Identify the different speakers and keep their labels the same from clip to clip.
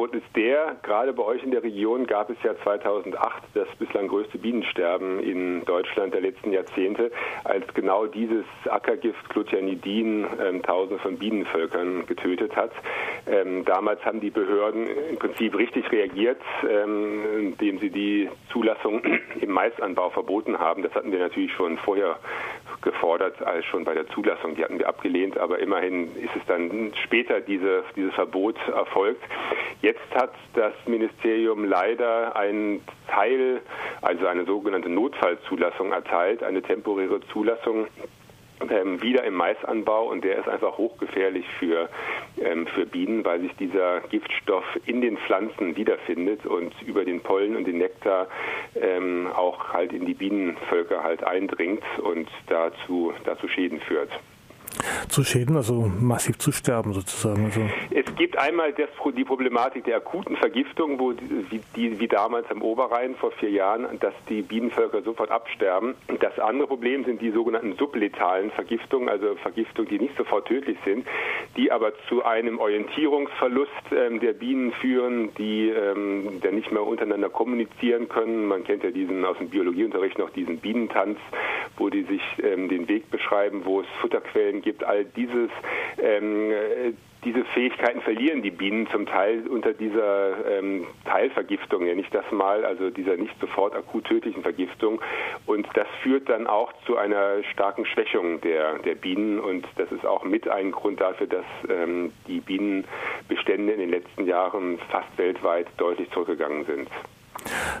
Speaker 1: Hintergrund ist der, gerade bei euch in der Region gab es ja 2008 das bislang größte Bienensterben in Deutschland der letzten Jahrzehnte, als genau dieses Ackergift Clothianidin ähm, Tausende von Bienenvölkern getötet hat. Ähm, damals haben die Behörden im Prinzip richtig reagiert, ähm, indem sie die Zulassung im Maisanbau verboten haben. Das hatten wir natürlich schon vorher gefordert als schon bei der Zulassung. Die hatten wir abgelehnt, aber immerhin ist es dann später diese, dieses Verbot erfolgt. Jetzt hat das Ministerium leider einen Teil, also eine sogenannte Notfallzulassung erteilt, eine temporäre Zulassung ähm, wieder im Maisanbau und der ist einfach hochgefährlich für, ähm, für Bienen, weil sich dieser Giftstoff in den Pflanzen wiederfindet und über den Pollen und den Nektar ähm, auch halt in die Bienenvölker halt eindringt und dazu, dazu Schäden führt
Speaker 2: zu Schäden, also massiv zu sterben sozusagen. Also
Speaker 1: es gibt einmal das, die Problematik der akuten Vergiftung, wo die, die, wie damals am Oberrhein vor vier Jahren, dass die Bienenvölker sofort absterben. Das andere Problem sind die sogenannten subletalen Vergiftungen, also Vergiftungen, die nicht sofort tödlich sind, die aber zu einem Orientierungsverlust ähm, der Bienen führen, die ähm, dann nicht mehr untereinander kommunizieren können. Man kennt ja diesen aus dem Biologieunterricht noch diesen Bienentanz, wo die sich ähm, den Weg beschreiben, wo es Futterquellen gibt, all dieses ähm, diese Fähigkeiten verlieren die Bienen zum Teil unter dieser ähm, Teilvergiftung, ja nicht das mal, also dieser nicht sofort akut tödlichen Vergiftung. Und das führt dann auch zu einer starken Schwächung der, der Bienen. Und das ist auch mit ein Grund dafür, dass ähm, die Bienenbestände in den letzten Jahren fast weltweit deutlich zurückgegangen sind.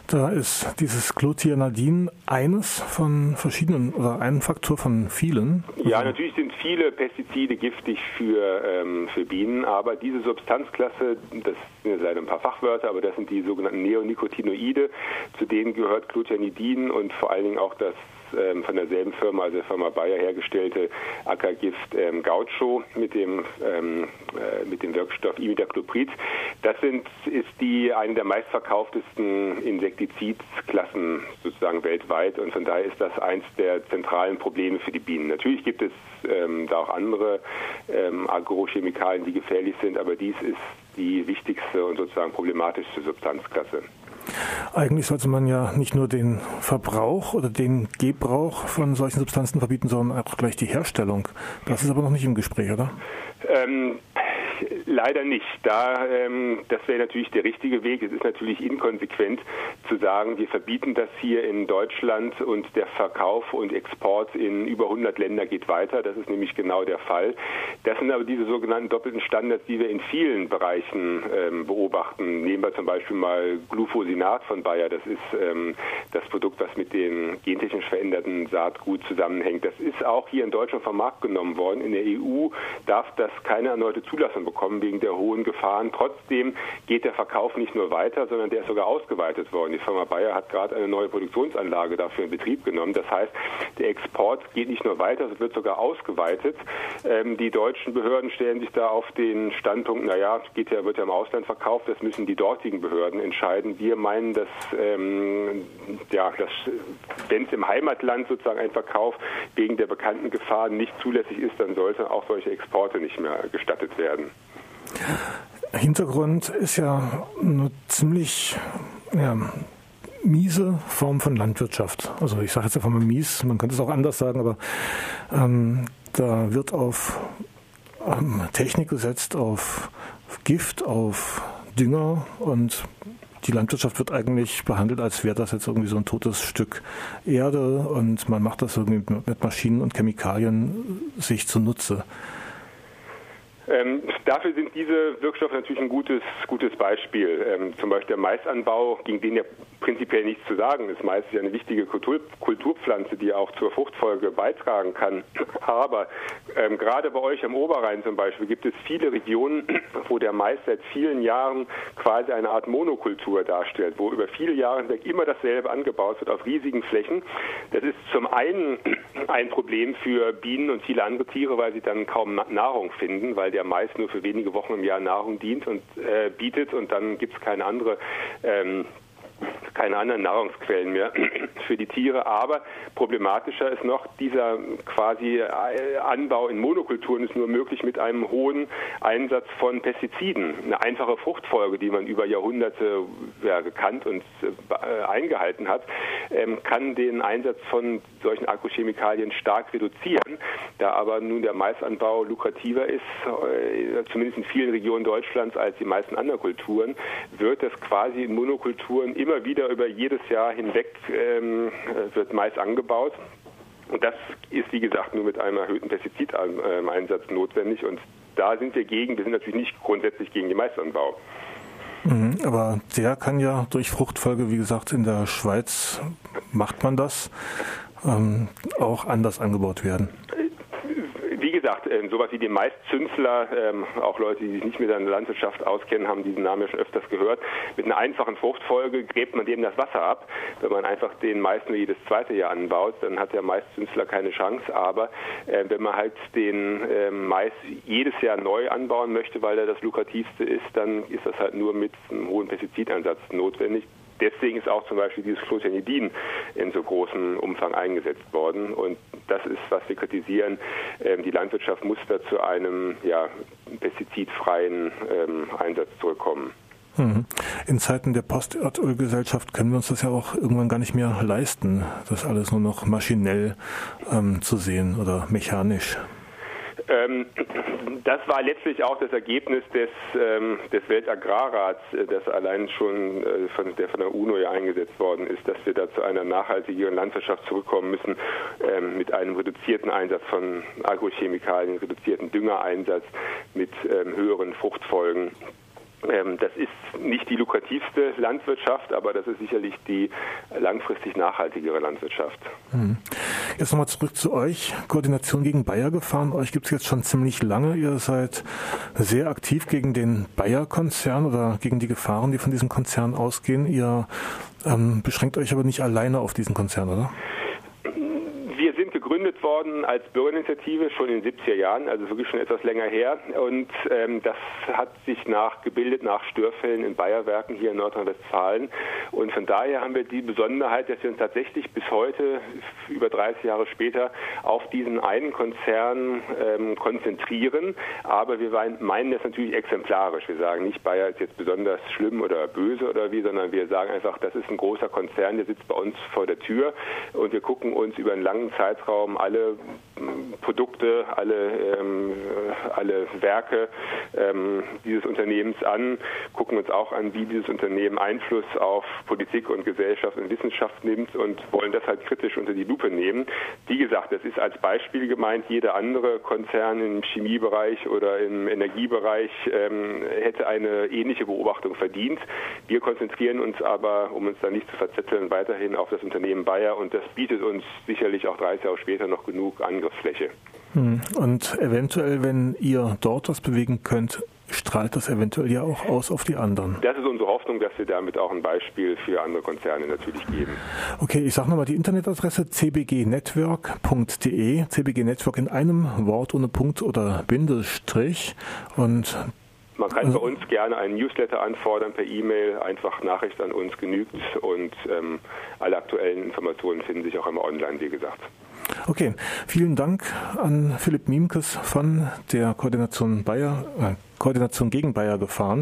Speaker 2: Da ist dieses Clothianidin eines von verschiedenen oder ein Faktor von vielen.
Speaker 1: Ja, natürlich sind viele Pestizide giftig für, ähm, für Bienen, aber diese Substanzklasse, das sind leider ein paar Fachwörter, aber das sind die sogenannten Neonicotinoide, zu denen gehört Clothianidin und vor allen Dingen auch das ähm, von derselben Firma, also der Firma Bayer hergestellte Ackergift ähm, Gaucho mit dem, ähm, äh, mit dem Wirkstoff Imidacloprid. Das sind, ist die eine der meistverkauftesten Insektizidklassen sozusagen weltweit und von daher ist das eins der zentralen Probleme für die Bienen. Natürlich gibt es ähm, da auch andere ähm, Agrochemikalien, die gefährlich sind, aber dies ist die wichtigste und sozusagen problematischste Substanzklasse.
Speaker 2: Eigentlich sollte man ja nicht nur den Verbrauch oder den Gebrauch von solchen Substanzen verbieten, sondern auch gleich die Herstellung. Das ist aber noch nicht im Gespräch, oder?
Speaker 1: Ähm, Leider nicht. Da, ähm, das wäre natürlich der richtige Weg. Es ist natürlich inkonsequent zu sagen, wir verbieten das hier in Deutschland und der Verkauf und Export in über 100 Länder geht weiter. Das ist nämlich genau der Fall. Das sind aber diese sogenannten doppelten Standards, die wir in vielen Bereichen ähm, beobachten. Nehmen wir zum Beispiel mal Glufosinat von Bayer. Das ist ähm, das Produkt, was mit dem gentechnisch veränderten Saatgut zusammenhängt. Das ist auch hier in Deutschland vom Markt genommen worden. In der EU darf das keine erneute Zulassung bekommen wegen der hohen Gefahren. Trotzdem geht der Verkauf nicht nur weiter, sondern der ist sogar ausgeweitet worden. Die Firma Bayer hat gerade eine neue Produktionsanlage dafür in Betrieb genommen. Das heißt, der Export geht nicht nur weiter, es wird sogar ausgeweitet. Ähm, die deutschen Behörden stellen sich da auf den Standpunkt, naja, geht ja, wird ja im Ausland verkauft, das müssen die dortigen Behörden entscheiden. Wir meinen, dass, ähm, ja, dass wenn es im Heimatland sozusagen ein Verkauf wegen der bekannten Gefahren nicht zulässig ist, dann sollten auch solche Exporte nicht mehr gestattet werden.
Speaker 2: Hintergrund ist ja eine ziemlich ja, miese Form von Landwirtschaft. Also ich sage jetzt einfach mal mies, man könnte es auch anders sagen, aber ähm, da wird auf ähm, Technik gesetzt, auf Gift, auf Dünger und die Landwirtschaft wird eigentlich behandelt, als wäre das jetzt irgendwie so ein totes Stück Erde und man macht das irgendwie mit Maschinen und Chemikalien sich zunutze.
Speaker 1: Ähm, dafür sind diese Wirkstoffe natürlich ein gutes, gutes Beispiel. Ähm, zum Beispiel der Maisanbau, gegen den ja prinzipiell nichts zu sagen ist. Mais ist ja eine wichtige Kultur, Kulturpflanze, die auch zur Fruchtfolge beitragen kann. Aber ähm, gerade bei euch am Oberrhein zum Beispiel gibt es viele Regionen, wo der Mais seit vielen Jahren quasi eine Art Monokultur darstellt, wo über viele Jahre hinweg immer dasselbe angebaut wird auf riesigen Flächen. Das ist zum einen ein Problem für Bienen und viele andere Tiere, weil sie dann kaum Nahrung finden, weil der Mais nur für wenige Wochen im Jahr Nahrung dient und äh, bietet und dann gibt es keine andere ähm, keine anderen Nahrungsquellen mehr für die Tiere. Aber problematischer ist noch, dieser quasi äh, Anbau in Monokulturen ist nur möglich mit einem hohen Einsatz von Pestiziden. Eine einfache Fruchtfolge, die man über Jahrhunderte ja, gekannt und äh, eingehalten hat, ähm, kann den Einsatz von solchen Agrochemikalien stark reduzieren. Da aber nun der Maisanbau lukrativer ist, äh, zumindest in vielen Regionen Deutschlands als die meisten anderen Kulturen, wird das quasi in Monokulturen immer wieder über jedes Jahr hinweg ähm, wird Mais angebaut. Und das ist, wie gesagt, nur mit einem erhöhten Pestizideinsatz notwendig. Und da sind wir gegen. Wir sind natürlich nicht grundsätzlich gegen den Maisanbau.
Speaker 2: Mhm, aber der kann ja durch Fruchtfolge, wie gesagt, in der Schweiz macht man das, ähm, auch anders angebaut werden
Speaker 1: gesagt, äh, sowas wie die Maiszünsler, ähm, auch Leute, die sich nicht mit der Landwirtschaft auskennen, haben diesen Namen ja schon öfters gehört. Mit einer einfachen Fruchtfolge gräbt man dem das Wasser ab. Wenn man einfach den Mais nur jedes zweite Jahr anbaut, dann hat der Maiszünsler keine Chance. Aber äh, wenn man halt den äh, Mais jedes Jahr neu anbauen möchte, weil er das lukrativste ist, dann ist das halt nur mit einem hohen Pestizideinsatz notwendig deswegen ist auch zum Beispiel dieses Clothianidin in so großem Umfang eingesetzt worden. Und das ist, was wir kritisieren. Ähm, die Landwirtschaft muss da zu einem ja, pestizidfreien ähm, Einsatz zurückkommen.
Speaker 2: Mhm. In Zeiten der Posterdölgesellschaft können wir uns das ja auch irgendwann gar nicht mehr leisten, das alles nur noch maschinell ähm, zu sehen oder mechanisch.
Speaker 1: Ähm, das war letztlich auch das Ergebnis des, ähm, des Weltagrarrats, äh, das allein schon äh, von, der von der UNO ja eingesetzt worden ist, dass wir da zu einer nachhaltigeren Landwirtschaft zurückkommen müssen ähm, mit einem reduzierten Einsatz von Agrochemikalien, reduzierten Düngereinsatz, mit ähm, höheren Fruchtfolgen. Ähm, das ist nicht die lukrativste Landwirtschaft, aber das ist sicherlich die langfristig nachhaltigere Landwirtschaft.
Speaker 2: Hm. Jetzt nochmal zurück zu euch. Koordination gegen Bayer gefahren. Euch gibt es jetzt schon ziemlich lange. Ihr seid sehr aktiv gegen den Bayer-Konzern oder gegen die Gefahren, die von diesem Konzern ausgehen. Ihr ähm, beschränkt euch aber nicht alleine auf diesen Konzern, oder?
Speaker 1: Gegründet worden als Bürgerinitiative schon in den 70er Jahren, also wirklich schon etwas länger her. Und ähm, das hat sich nachgebildet nach Störfällen in Bayerwerken hier in Nordrhein-Westfalen. Und von daher haben wir die Besonderheit, dass wir uns tatsächlich bis heute, über 30 Jahre später, auf diesen einen Konzern ähm, konzentrieren. Aber wir meinen das natürlich exemplarisch. Wir sagen nicht, Bayer ist jetzt besonders schlimm oder böse oder wie, sondern wir sagen einfach, das ist ein großer Konzern, der sitzt bei uns vor der Tür und wir gucken uns über einen langen Zeitraum Plattform alle Produkte, alle, ähm, alle Werke ähm, dieses Unternehmens an, gucken uns auch an, wie dieses Unternehmen Einfluss auf Politik und Gesellschaft und Wissenschaft nimmt und wollen das halt kritisch unter die Lupe nehmen. Wie gesagt, das ist als Beispiel gemeint, jeder andere Konzern im Chemiebereich oder im Energiebereich ähm, hätte eine ähnliche Beobachtung verdient. Wir konzentrieren uns aber, um uns da nicht zu verzetteln, weiterhin auf das Unternehmen Bayer und das bietet uns sicherlich auch 30 Jahre später noch genug Angriffsfläche.
Speaker 2: Hm. Und eventuell, wenn ihr dort was bewegen könnt, strahlt das eventuell ja auch aus auf die anderen.
Speaker 1: Das ist unsere Hoffnung, dass wir damit auch ein Beispiel für andere Konzerne natürlich geben.
Speaker 2: Okay, ich sage nochmal die Internetadresse cbgnetwork.de, cbg Network in einem Wort ohne Punkt oder Bindestrich und
Speaker 1: man kann bei uns gerne einen Newsletter anfordern per E-Mail, einfach Nachricht an uns genügt und ähm, alle aktuellen Informationen finden sich auch immer online, wie gesagt.
Speaker 2: Okay, vielen Dank an Philipp Miemkes von der Koordination Bayer, äh, Koordination gegen Bayer gefahren.